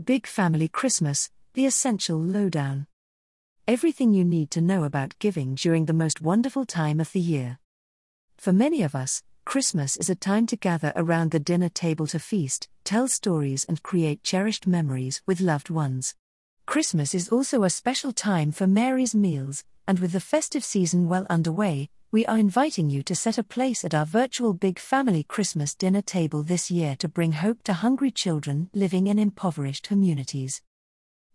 Big Family Christmas, the essential lowdown. Everything you need to know about giving during the most wonderful time of the year. For many of us, Christmas is a time to gather around the dinner table to feast, tell stories, and create cherished memories with loved ones. Christmas is also a special time for Mary's meals, and with the festive season well underway, we are inviting you to set a place at our virtual Big Family Christmas dinner table this year to bring hope to hungry children living in impoverished communities.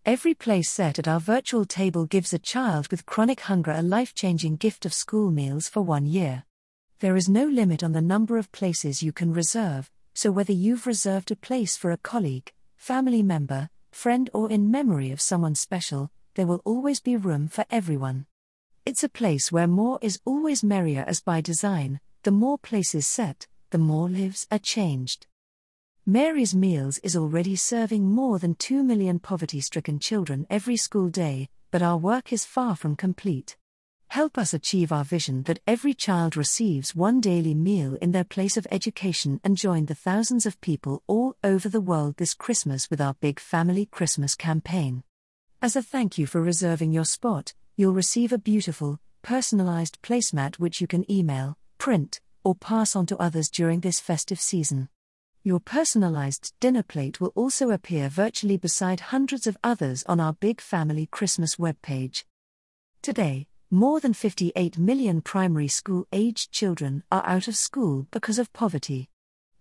Every place set at our virtual table gives a child with chronic hunger a life changing gift of school meals for one year. There is no limit on the number of places you can reserve, so whether you've reserved a place for a colleague, family member, friend, or in memory of someone special, there will always be room for everyone. It's a place where more is always merrier, as by design, the more places set, the more lives are changed. Mary's Meals is already serving more than 2 million poverty stricken children every school day, but our work is far from complete. Help us achieve our vision that every child receives one daily meal in their place of education and join the thousands of people all over the world this Christmas with our Big Family Christmas campaign. As a thank you for reserving your spot, you'll receive a beautiful, personalized placemat which you can email, print, or pass on to others during this festive season. Your personalized dinner plate will also appear virtually beside hundreds of others on our Big Family Christmas webpage. Today, more than 58 million primary school aged children are out of school because of poverty.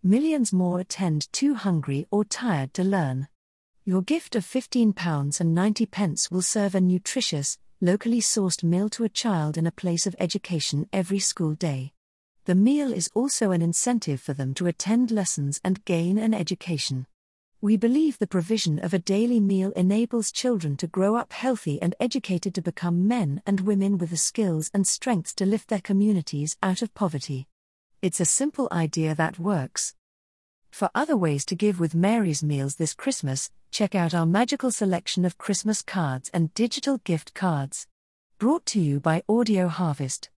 Millions more attend too hungry or tired to learn. Your gift of £15 and 90 pence will serve a nutritious, locally sourced meal to a child in a place of education every school day. The meal is also an incentive for them to attend lessons and gain an education. We believe the provision of a daily meal enables children to grow up healthy and educated to become men and women with the skills and strengths to lift their communities out of poverty. It's a simple idea that works. For other ways to give with Mary's Meals this Christmas, check out our magical selection of Christmas cards and digital gift cards. Brought to you by Audio Harvest.